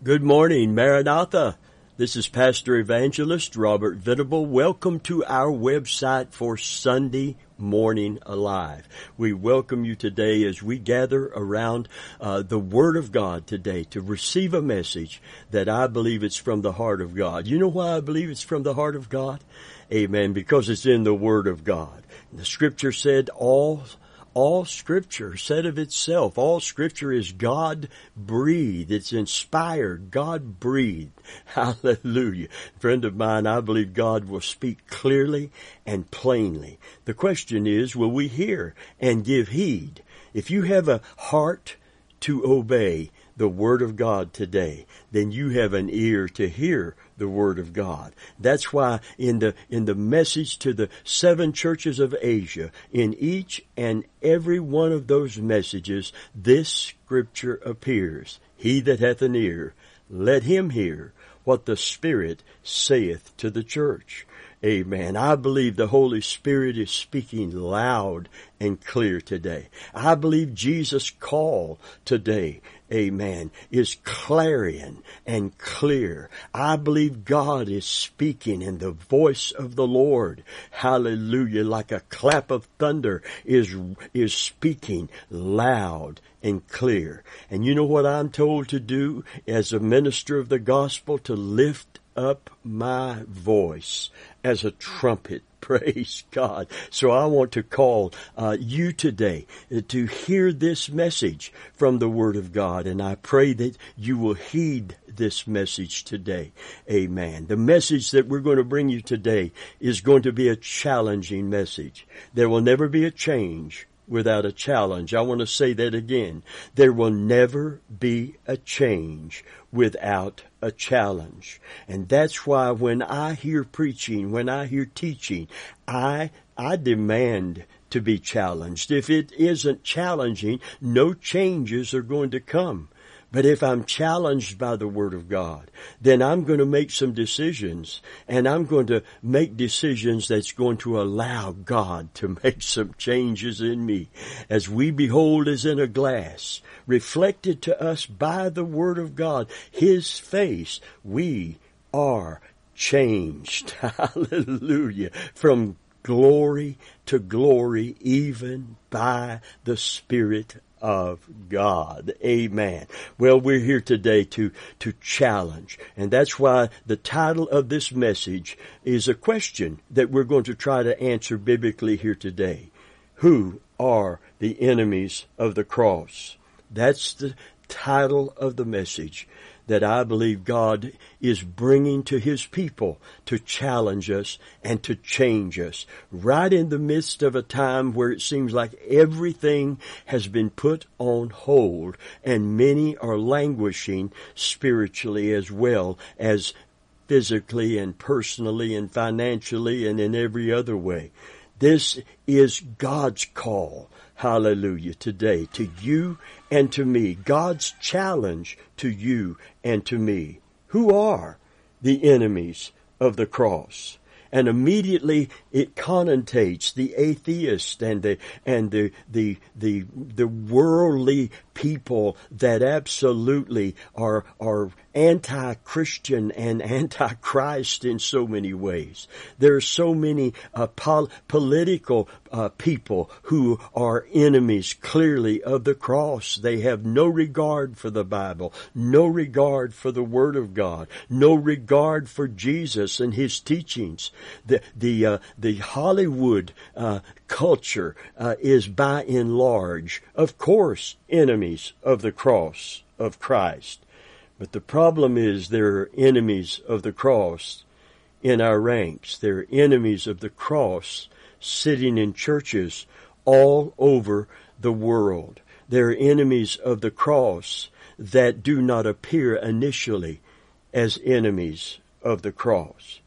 Good morning, Maranatha. This is Pastor Evangelist Robert Venable. Welcome to our website for Sunday Morning Alive. We welcome you today as we gather around uh, the Word of God today to receive a message that I believe it's from the heart of God. You know why I believe it's from the heart of God? Amen. Because it's in the Word of God. The Scripture said all all scripture said of itself, all scripture is God breathed. It's inspired, God breathed. Hallelujah. Friend of mine, I believe God will speak clearly and plainly. The question is, will we hear and give heed? If you have a heart to obey the Word of God today, then you have an ear to hear the Word of God. That's why in the, in the message to the seven churches of Asia, in each and every one of those messages, this scripture appears. He that hath an ear, let him hear what the Spirit saith to the church. Amen. I believe the Holy Spirit is speaking loud and clear today. I believe Jesus' call today, amen, is clarion and clear. I believe God is speaking and the voice of the Lord, hallelujah, like a clap of thunder is, is speaking loud and clear. And you know what I'm told to do as a minister of the gospel? To lift up my voice as a trumpet. Praise God. So I want to call uh, you today to hear this message from the Word of God, and I pray that you will heed this message today. Amen. The message that we're going to bring you today is going to be a challenging message. There will never be a change without a challenge. I want to say that again. There will never be a change without a challenge. And that's why when I hear preaching, when I hear teaching, I, I demand to be challenged. If it isn't challenging, no changes are going to come. But if I'm challenged by the Word of God, then I'm going to make some decisions and I'm going to make decisions that's going to allow God to make some changes in me. As we behold as in a glass, reflected to us by the Word of God, His face, we are changed. Hallelujah. From glory to glory, even by the Spirit of God. Amen. Well, we're here today to, to challenge. And that's why the title of this message is a question that we're going to try to answer biblically here today. Who are the enemies of the cross? That's the title of the message that I believe God is bringing to His people to challenge us and to change us. Right in the midst of a time where it seems like everything has been put on hold and many are languishing spiritually as well as physically and personally and financially and in every other way. This is God's call hallelujah, today to you and to me. God's challenge to you and to me. Who are the enemies of the cross? and immediately it connotates the atheist and the and the the the the worldly people that absolutely are are anti-Christian and anti-Christ in so many ways. There are so many uh, pol- political uh, people who are enemies clearly of the cross. They have no regard for the Bible, no regard for the Word of God, no regard for Jesus and His teachings. The the uh, the Hollywood uh, culture uh, is by and large, of course, enemies of the cross of Christ. But the problem is there are enemies of the cross in our ranks. There are enemies of the cross sitting in churches all over the world. There are enemies of the cross that do not appear initially as enemies of the cross.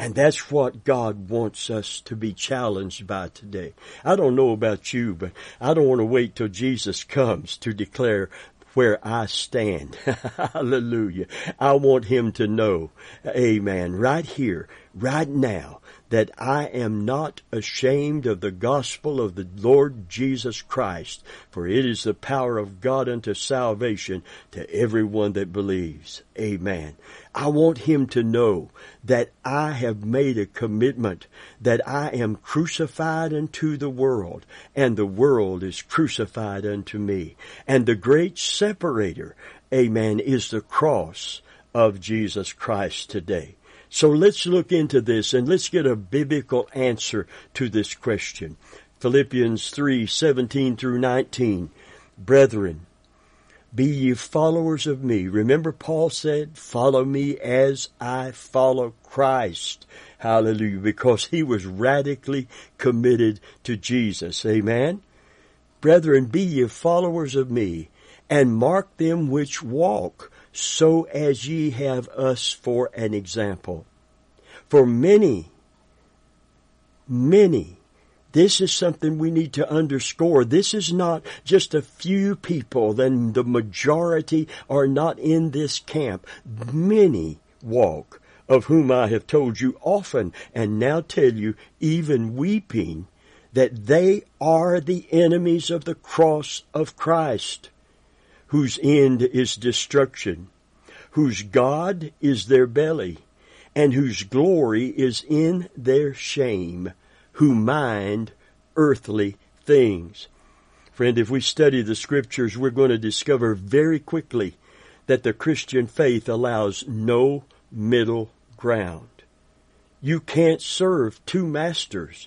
And that's what God wants us to be challenged by today. I don't know about you, but I don't want to wait till Jesus comes to declare where I stand. Hallelujah. I want him to know, amen, right here, right now that I am not ashamed of the gospel of the Lord Jesus Christ, for it is the power of God unto salvation to everyone that believes. Amen. I want him to know that I have made a commitment that I am crucified unto the world and the world is crucified unto me. And the great separator, amen, is the cross of Jesus Christ today. So let's look into this and let's get a biblical answer to this question. Philippians 3, 17 through 19. Brethren, be ye followers of me. Remember Paul said, follow me as I follow Christ. Hallelujah. Because he was radically committed to Jesus. Amen. Brethren, be ye followers of me and mark them which walk so as ye have us for an example. For many, many, this is something we need to underscore. This is not just a few people, then the majority are not in this camp. Many walk, of whom I have told you often, and now tell you, even weeping, that they are the enemies of the cross of Christ whose end is destruction, whose God is their belly, and whose glory is in their shame, who mind earthly things. Friend, if we study the scriptures, we're going to discover very quickly that the Christian faith allows no middle ground. You can't serve two masters.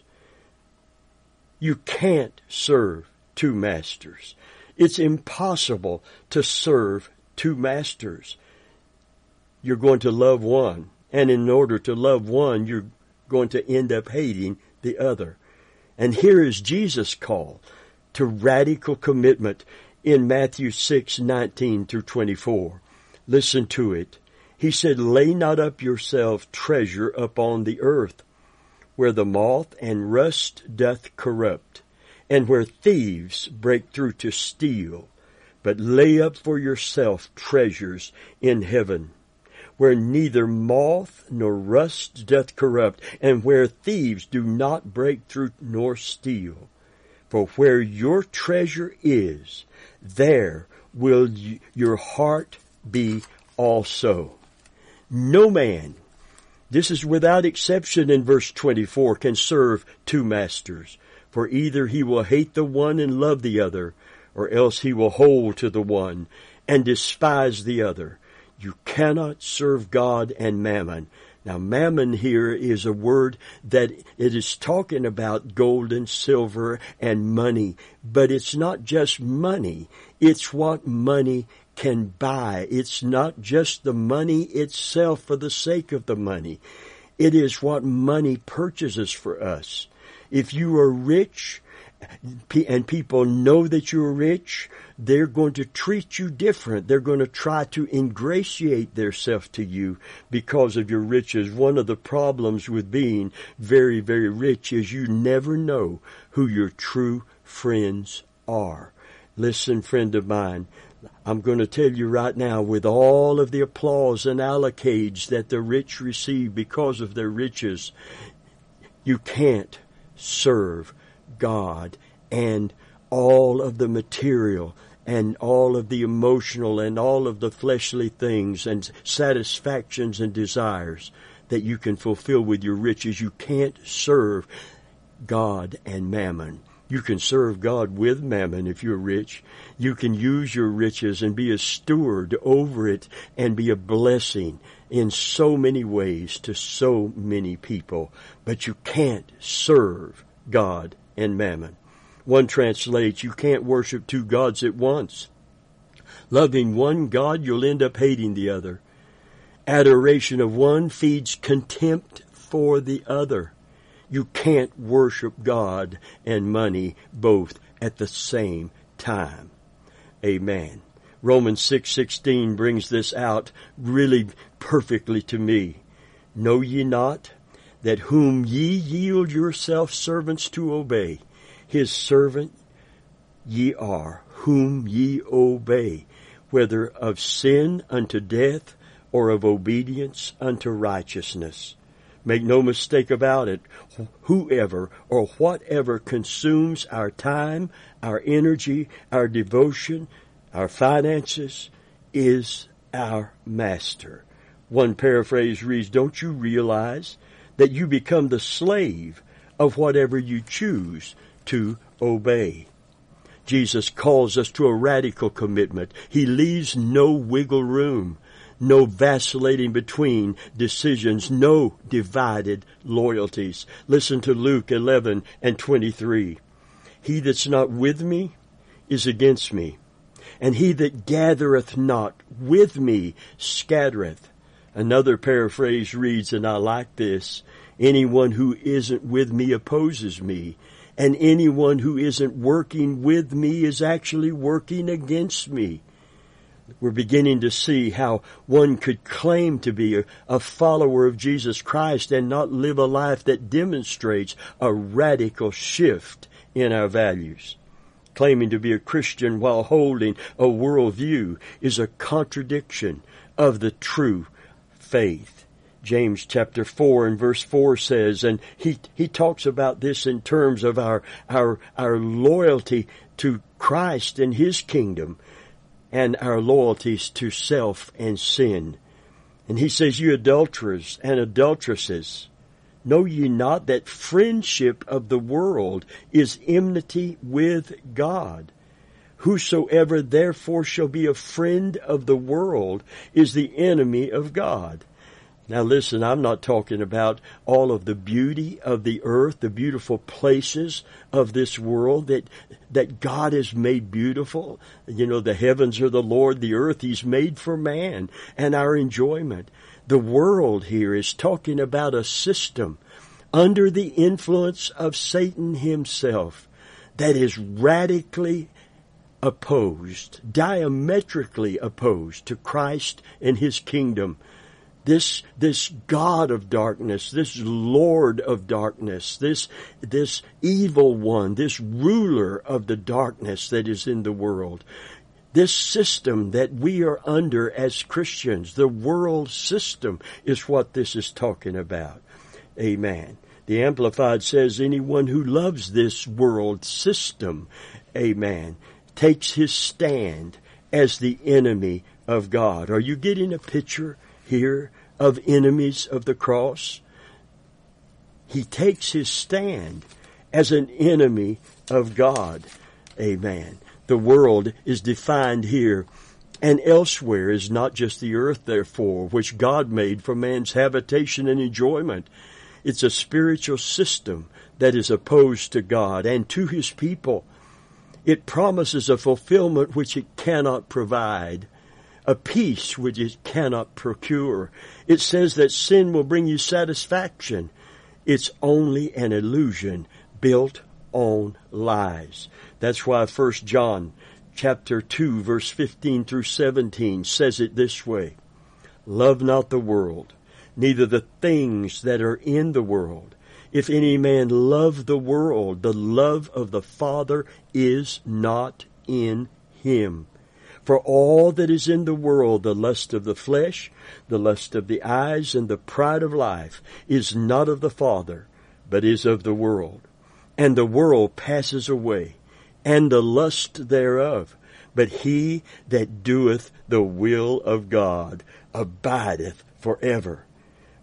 You can't serve two masters. It's impossible to serve two masters. You're going to love one, and in order to love one, you're going to end up hating the other. And here is Jesus' call to radical commitment in Matthew 6, 19 through 24. Listen to it. He said, Lay not up yourself treasure upon the earth, where the moth and rust doth corrupt, and where thieves break through to steal, but lay up for yourself treasures in heaven, where neither moth nor rust doth corrupt, and where thieves do not break through nor steal. For where your treasure is, there will your heart be also. No man, this is without exception in verse 24, can serve two masters for either he will hate the one and love the other, or else he will hold to the one and despise the other. You cannot serve God and mammon. Now mammon here is a word that it is talking about gold and silver and money, but it's not just money. It's what money can buy. It's not just the money itself for the sake of the money. It is what money purchases for us. If you are rich and people know that you're rich, they're going to treat you different. They're going to try to ingratiate themselves to you because of your riches. One of the problems with being very, very rich is you never know who your true friends are. Listen, friend of mine, I'm going to tell you right now, with all of the applause and accolades that the rich receive because of their riches, you can't serve God and all of the material and all of the emotional and all of the fleshly things and satisfactions and desires that you can fulfill with your riches. You can't serve God and mammon. You can serve God with mammon if you're rich. You can use your riches and be a steward over it and be a blessing in so many ways to so many people, but you can't serve God and mammon. One translates, you can't worship two gods at once. Loving one God, you'll end up hating the other. Adoration of one feeds contempt for the other. You can't worship God and money both at the same time. Amen. Romans 6:16 brings this out really perfectly to me. Know ye not that whom ye yield yourselves servants to obey, his servant ye are, whom ye obey, whether of sin unto death or of obedience unto righteousness. Make no mistake about it. Whoever or whatever consumes our time, our energy, our devotion, our finances is our master. One paraphrase reads, Don't you realize that you become the slave of whatever you choose to obey? Jesus calls us to a radical commitment. He leaves no wiggle room no vacillating between decisions, no divided loyalties. Listen to Luke 11 and 23. He that's not with me is against me, and he that gathereth not with me scattereth. Another paraphrase reads, and I like this, anyone who isn't with me opposes me, and anyone who isn't working with me is actually working against me we're beginning to see how one could claim to be a, a, follower of Jesus Christ and not live a life that demonstrates a radical shift in our values. Claiming to be a Christian while holding a worldview is a contradiction of the true faith. James chapter 4 and verse 4 says, and he, he talks about this in terms of our, our, our loyalty to Christ and His kingdom and our loyalties to self and sin. And he says, You adulterers and adulteresses, know ye not that friendship of the world is enmity with God? Whosoever therefore shall be a friend of the world is the enemy of God. Now listen, I'm not talking about all of the beauty of the earth, the beautiful places of this world that, that God has made beautiful. You know, the heavens are the Lord, the earth He's made for man and our enjoyment. The world here is talking about a system under the influence of Satan himself that is radically opposed, diametrically opposed to Christ and His kingdom this this God of darkness, this Lord of darkness, this this evil one, this ruler of the darkness that is in the world. This system that we are under as Christians, the world system is what this is talking about. Amen. The Amplified says anyone who loves this world system, amen, takes his stand as the enemy of God. Are you getting a picture? here of enemies of the cross. He takes his stand as an enemy of God. Amen. The world is defined here and elsewhere is not just the earth, therefore, which God made for man's habitation and enjoyment. It's a spiritual system that is opposed to God and to his people. It promises a fulfillment which it cannot provide a peace which it cannot procure. It says that sin will bring you satisfaction. It's only an illusion built on lies. That's why 1 John chapter 2 verse 15 through 17 says it this way. Love not the world, neither the things that are in the world. If any man love the world, the love of the Father is not in him. For all that is in the world, the lust of the flesh, the lust of the eyes, and the pride of life, is not of the Father, but is of the world. And the world passes away, and the lust thereof. But he that doeth the will of God abideth forever.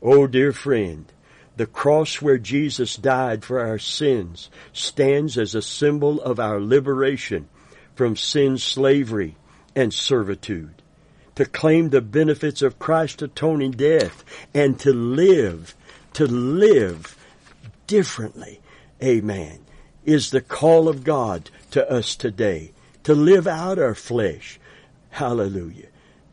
O oh, dear friend, the cross where Jesus died for our sins stands as a symbol of our liberation from sin's slavery and servitude, to claim the benefits of Christ's atoning death, and to live, to live differently. Amen. Is the call of God to us today to live out our flesh. Hallelujah.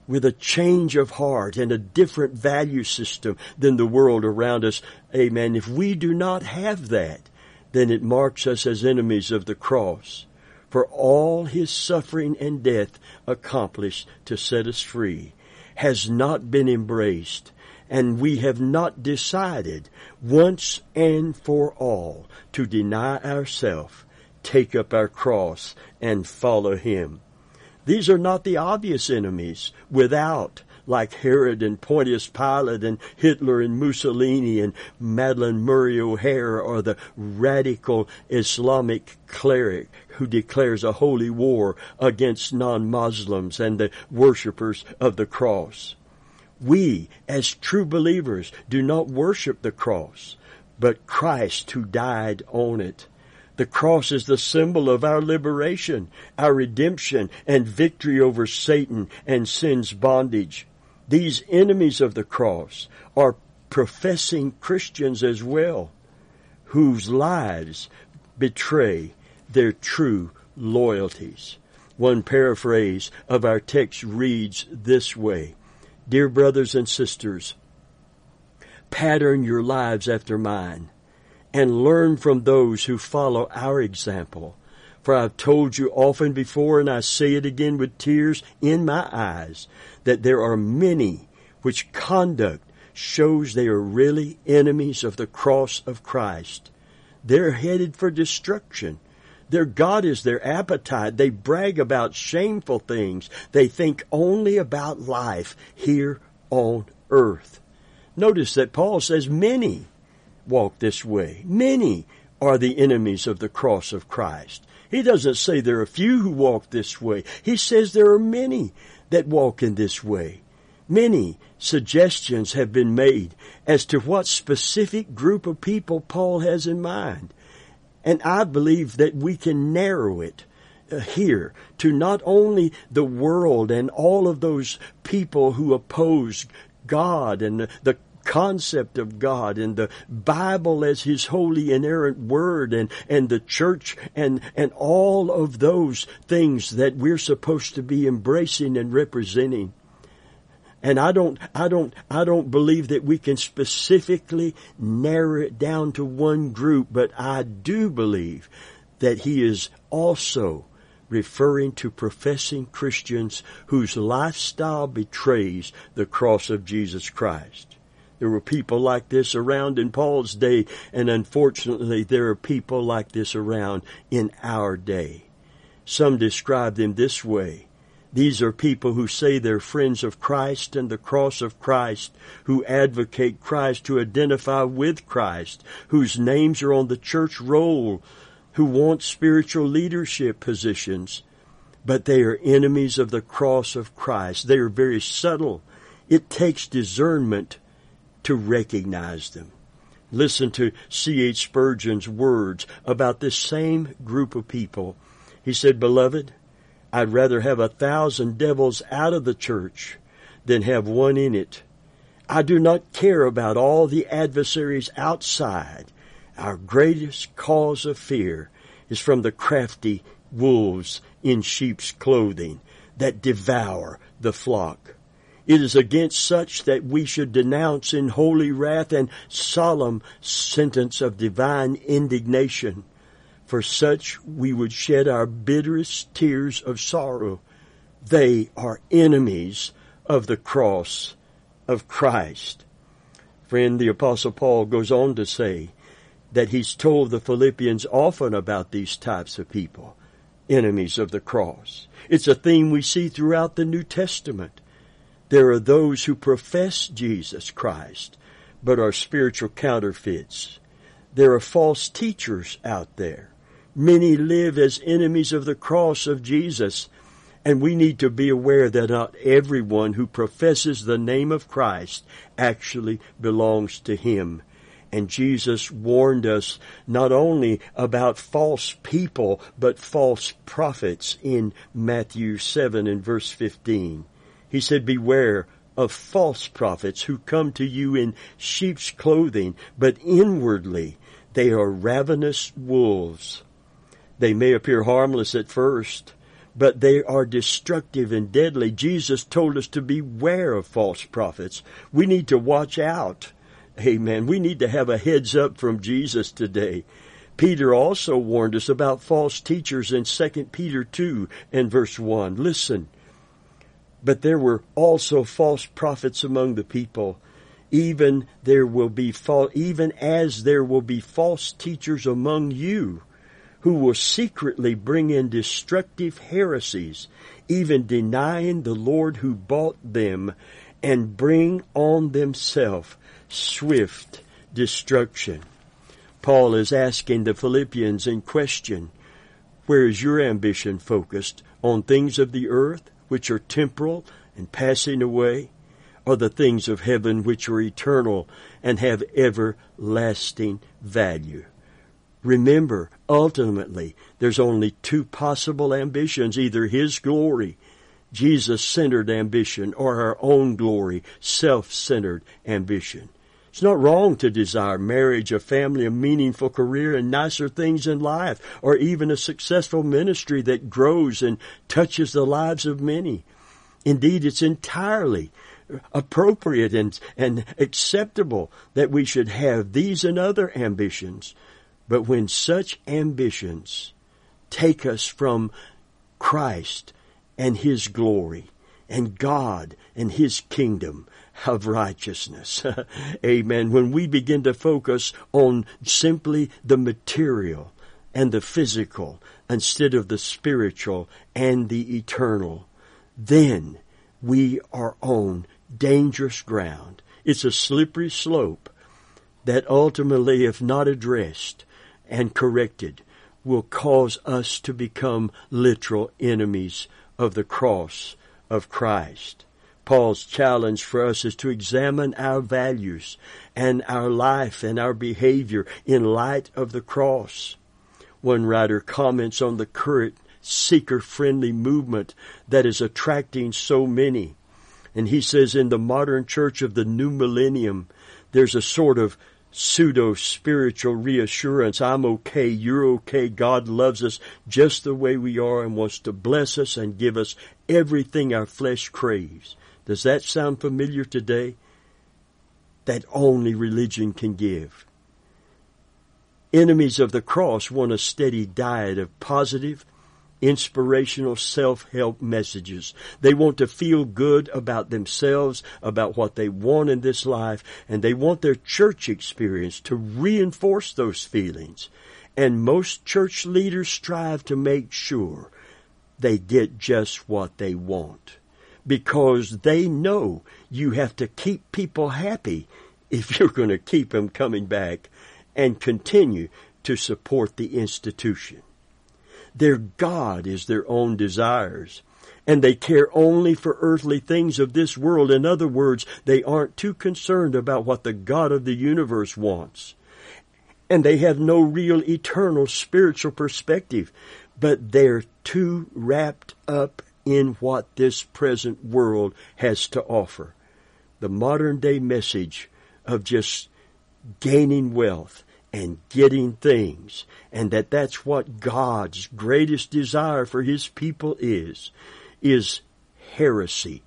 With a change of heart and a different value system than the world around us. Amen. If we do not have that, then it marks us as enemies of the cross for all his suffering and death accomplished to set us free, has not been embraced, and we have not decided once and for all to deny ourselves, take up our cross, and follow him. These are not the obvious enemies without like Herod and Pontius Pilate and Hitler and Mussolini and Madalyn Murray O'Hair or the radical Islamic cleric who declares a holy war against non-Muslims and the worshippers of the cross. We, as true believers, do not worship the cross, but Christ who died on it. The cross is the symbol of our liberation, our redemption, and victory over Satan and sin's bondage. These enemies of the cross are professing Christians as well, whose lives betray their true loyalties. One paraphrase of our text reads this way, Dear brothers and sisters, pattern your lives after mine and learn from those who follow our example. For I've told you often before, and I say it again with tears in my eyes, that there are many which conduct shows they are really enemies of the cross of Christ. They're headed for destruction. Their God is their appetite. They brag about shameful things. They think only about life here on earth. Notice that Paul says many walk this way. Many are the enemies of the cross of Christ. He doesn't say there are few who walk this way. He says there are many that walk in this way. Many suggestions have been made as to what specific group of people Paul has in mind. And I believe that we can narrow it uh, here to not only the world and all of those people who oppose God and the concept of God and the Bible as His holy inerrant word and, and the church and, and all of those things that we're supposed to be embracing and representing. And I don't, I don't, I don't believe that we can specifically narrow it down to one group, but I do believe that he is also referring to professing Christians whose lifestyle betrays the cross of Jesus Christ. There were people like this around in Paul's day, and unfortunately there are people like this around in our day. Some describe them this way. These are people who say they're friends of Christ and the cross of Christ, who advocate Christ, who identify with Christ, whose names are on the church roll, who want spiritual leadership positions, but they are enemies of the cross of Christ. They are very subtle. It takes discernment to recognize them. Listen to C.H. Spurgeon's words about this same group of people. He said, Beloved, I'd rather have a thousand devils out of the church than have one in it. I do not care about all the adversaries outside. Our greatest cause of fear is from the crafty wolves in sheep's clothing that devour the flock. It is against such that we should denounce in holy wrath and solemn sentence of divine indignation. For such we would shed our bitterest tears of sorrow. They are enemies of the cross of Christ. Friend, the apostle Paul goes on to say that he's told the Philippians often about these types of people, enemies of the cross. It's a theme we see throughout the New Testament. There are those who profess Jesus Christ, but are spiritual counterfeits. There are false teachers out there. Many live as enemies of the cross of Jesus, and we need to be aware that not everyone who professes the name of Christ actually belongs to Him. And Jesus warned us not only about false people, but false prophets in Matthew 7 and verse 15. He said, beware of false prophets who come to you in sheep's clothing, but inwardly they are ravenous wolves. They may appear harmless at first, but they are destructive and deadly. Jesus told us to beware of false prophets. We need to watch out. Amen. We need to have a heads up from Jesus today. Peter also warned us about false teachers in 2 Peter 2 and verse 1. Listen, but there were also false prophets among the people. Even there will be false, even as there will be false teachers among you who will secretly bring in destructive heresies, even denying the Lord who bought them and bring on themselves swift destruction. Paul is asking the Philippians in question, where is your ambition focused? On things of the earth, which are temporal and passing away, or the things of heaven, which are eternal and have everlasting value? Remember, ultimately, there's only two possible ambitions, either His glory, Jesus-centered ambition, or our own glory, self-centered ambition. It's not wrong to desire marriage, a family, a meaningful career, and nicer things in life, or even a successful ministry that grows and touches the lives of many. Indeed, it's entirely appropriate and, and acceptable that we should have these and other ambitions. But when such ambitions take us from Christ and His glory and God and His kingdom of righteousness. Amen. When we begin to focus on simply the material and the physical instead of the spiritual and the eternal, then we are on dangerous ground. It's a slippery slope that ultimately, if not addressed and corrected, will cause us to become literal enemies of the cross of Christ. Paul's challenge for us is to examine our values and our life and our behavior in light of the cross. One writer comments on the current seeker friendly movement that is attracting so many. And he says in the modern church of the new millennium, there's a sort of pseudo spiritual reassurance. I'm okay. You're okay. God loves us just the way we are and wants to bless us and give us everything our flesh craves. Does that sound familiar today? That only religion can give. Enemies of the cross want a steady diet of positive, inspirational self-help messages. They want to feel good about themselves, about what they want in this life, and they want their church experience to reinforce those feelings. And most church leaders strive to make sure they get just what they want. Because they know you have to keep people happy if you're going to keep them coming back and continue to support the institution. Their God is their own desires. And they care only for earthly things of this world. In other words, they aren't too concerned about what the God of the universe wants. And they have no real eternal spiritual perspective, but they're too wrapped up in what this present world has to offer. The modern day message of just gaining wealth and getting things, and that that's what God's greatest desire for His people is, is heresy,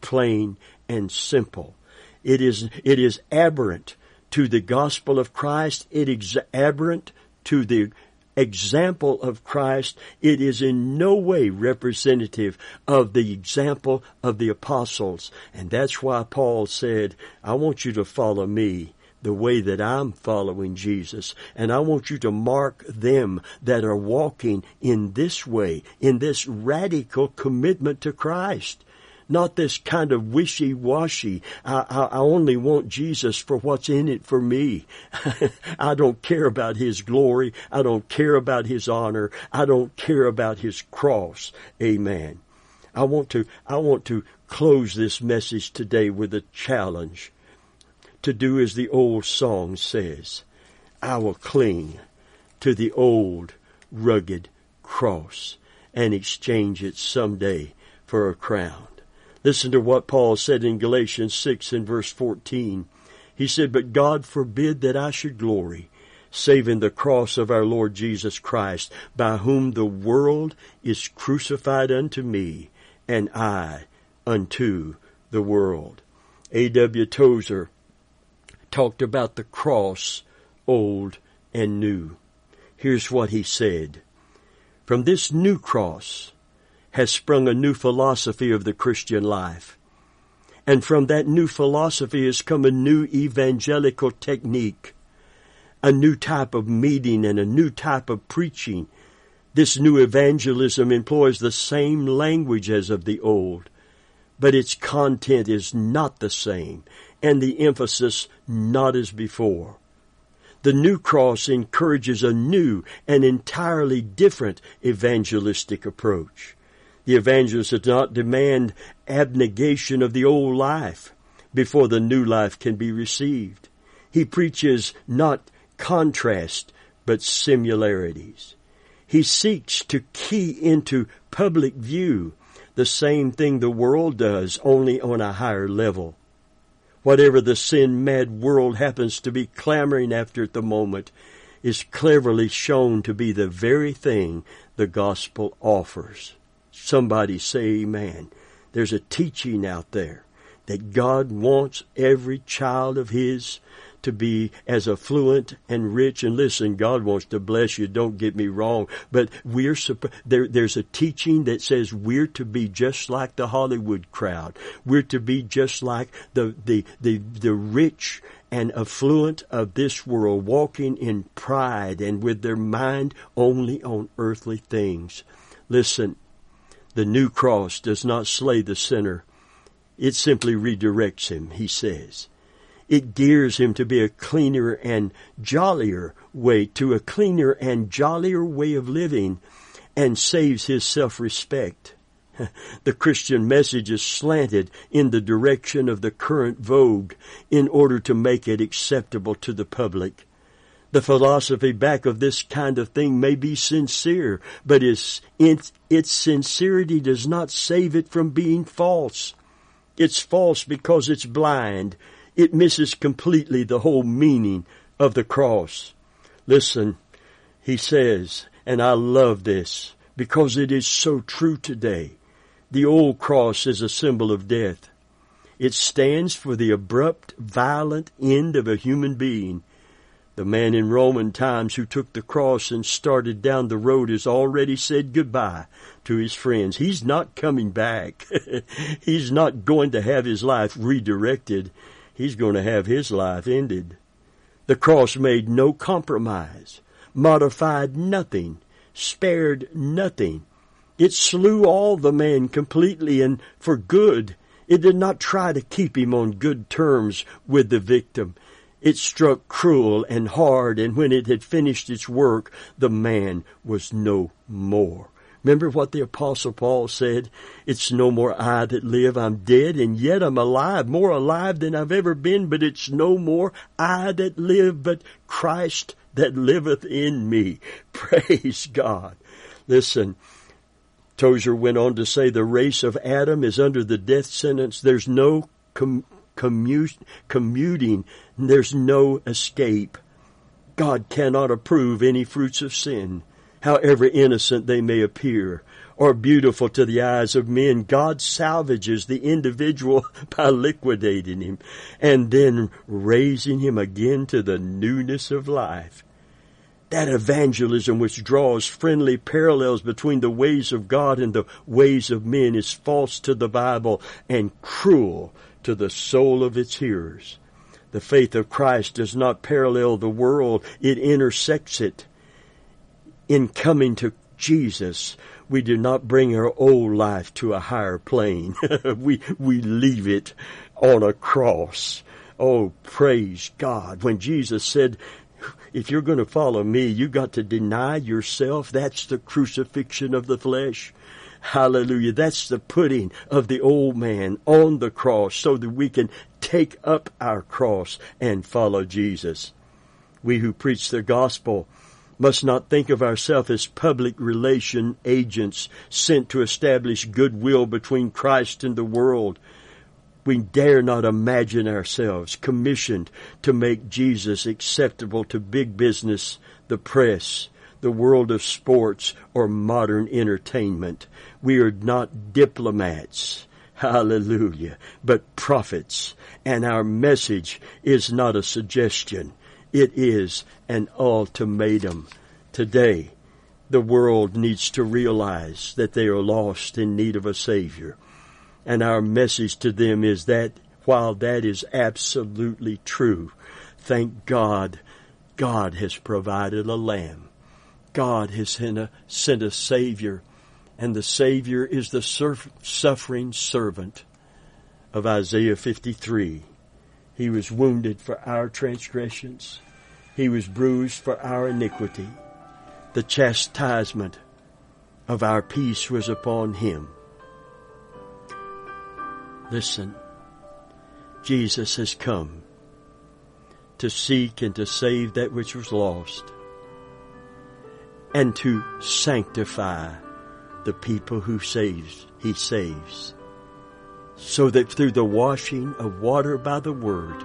plain and simple. It is, it is aberrant to the gospel of Christ. It is aberrant to the example of Christ. It is in no way representative of the example of the apostles. And that's why Paul said, I want you to follow me the way that I'm following Jesus. And I want you to mark them that are walking in this way, in this radical commitment to Christ. Not this kind of wishy-washy, I, I, I only want Jesus for what's in it for me. I don't care about His glory. I don't care about His honor. I don't care about His cross. Amen. I want to, I want to close this message today with a challenge to do as the old song says. I will cling to the old rugged cross and exchange it someday for a crown. Listen to what Paul said in Galatians 6 and verse 14. He said, But God forbid that I should glory, save in the cross of our Lord Jesus Christ, by whom the world is crucified unto me, and I unto the world. A.W. Tozer talked about the cross, old and new. Here's what he said. From this new cross has sprung a new philosophy of the Christian life. And from that new philosophy has come a new evangelical technique, a new type of meeting and a new type of preaching. This new evangelism employs the same language as of the old, but its content is not the same, and the emphasis not as before. The new cross encourages a new and entirely different evangelistic approach. The evangelist does not demand abnegation of the old life before the new life can be received. He preaches not contrast, but similarities. He seeks to key into public view the same thing the world does, only on a higher level. Whatever the sin mad world happens to be clamoring after at the moment is cleverly shown to be the very thing the gospel offers. Somebody say amen. There's a teaching out there that God wants every child of His to be as affluent and rich. And listen, God wants to bless you. Don't get me wrong, but we're there. There's a teaching that says we're to be just like the Hollywood crowd. We're to be just like the the the the rich and affluent of this world, walking in pride and with their mind only on earthly things. Listen, the new cross does not slay the sinner. It simply redirects him, he says it gears him to be a cleaner and jollier way, to a cleaner and jollier way of living, and saves his self-respect. The Christian message is slanted in the direction of the current vogue in order to make it acceptable to the public. The philosophy back of this kind of thing may be sincere, but its, its sincerity does not save it from being false. It's false because it's blind it misses completely the whole meaning of the cross. Listen, he says, and I love this because it is so true today. The old cross is a symbol of death. It stands for the abrupt, violent end of a human being. The man in Roman times who took the cross and started down the road has already said goodbye to his friends. He's not coming back. He's not going to have his life redirected he's going to have his life ended. The cross made no compromise, modified nothing, spared nothing. It slew all the man completely and for good. It did not try to keep him on good terms with the victim. It struck cruel and hard, and when it had finished its work, the man was no more. Remember what the apostle Paul said? It's no more I that live, I'm dead, and yet I'm alive, more alive than I've ever been, but it's no more I that live, but Christ that liveth in me. Praise God. Listen, Tozer went on to say the race of Adam is under the death sentence. There's no com- commuting. There's no escape. God cannot approve any fruits of sin however innocent they may appear or beautiful to the eyes of men, God salvages the individual by liquidating him and then raising him again to the newness of life. That evangelism which draws friendly parallels between the ways of God and the ways of men is false to the Bible and cruel to the soul of its hearers. The faith of Christ does not parallel the world, it intersects it in coming to Jesus, we do not bring our old life to a higher plane. we, we leave it on a cross. Oh, praise God. When Jesus said, if you're going to follow me, you got to deny yourself. That's the crucifixion of the flesh. Hallelujah. That's the putting of the old man on the cross so that we can take up our cross and follow Jesus. We who preach the gospel must not think of ourselves as public relation agents sent to establish goodwill between Christ and the world. We dare not imagine ourselves commissioned to make Jesus acceptable to big business, the press, the world of sports, or modern entertainment. We are not diplomats. Hallelujah. But prophets. And our message is not a suggestion. It is an ultimatum. Today, the world needs to realize that they are lost in need of a Savior. And our message to them is that while that is absolutely true, thank God, God has provided a lamb. God has sent a, sent a Savior, and the Savior is the suffering servant. of Isaiah 53. He was wounded for our transgressions. He was bruised for our iniquity. The chastisement of our peace was upon him. Listen, Jesus has come to seek and to save that which was lost and to sanctify the people who saves, he saves. So that through the washing of water by the word,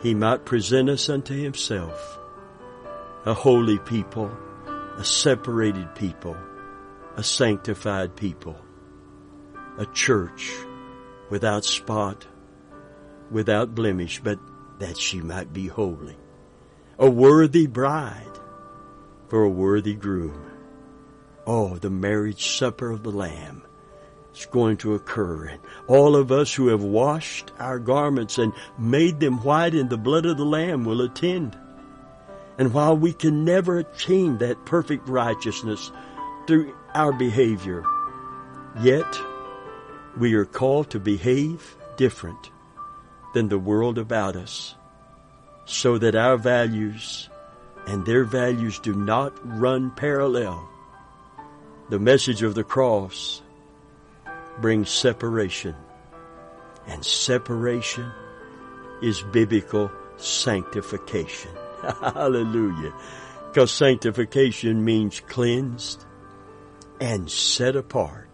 he might present us unto himself a holy people, a separated people, a sanctified people, a church without spot, without blemish, but that she might be holy, a worthy bride for a worthy groom. Oh, the marriage supper of the Lamb is going to occur. And all of us who have washed our garments and made them white in the blood of the Lamb will attend. And while we can never attain that perfect righteousness through our behavior, yet we are called to behave different than the world about us so that our values and their values do not run parallel. The message of the cross brings separation. And separation is biblical sanctification. Hallelujah. Because sanctification means cleansed and set apart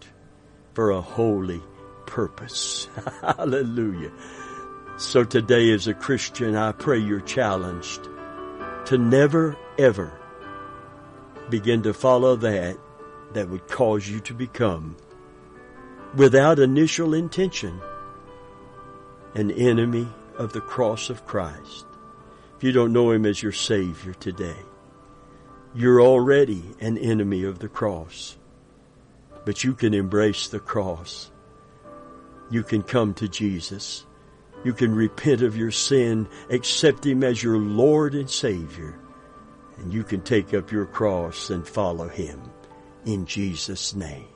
for a holy purpose. Hallelujah. So today as a Christian, I pray you're challenged to never ever begin to follow that that would cause you to become without initial intention, an enemy of the cross of Christ. If you don't know Him as your Savior today, you're already an enemy of the cross. But you can embrace the cross. You can come to Jesus. You can repent of your sin, accept Him as your Lord and Savior, and you can take up your cross and follow Him in Jesus' name.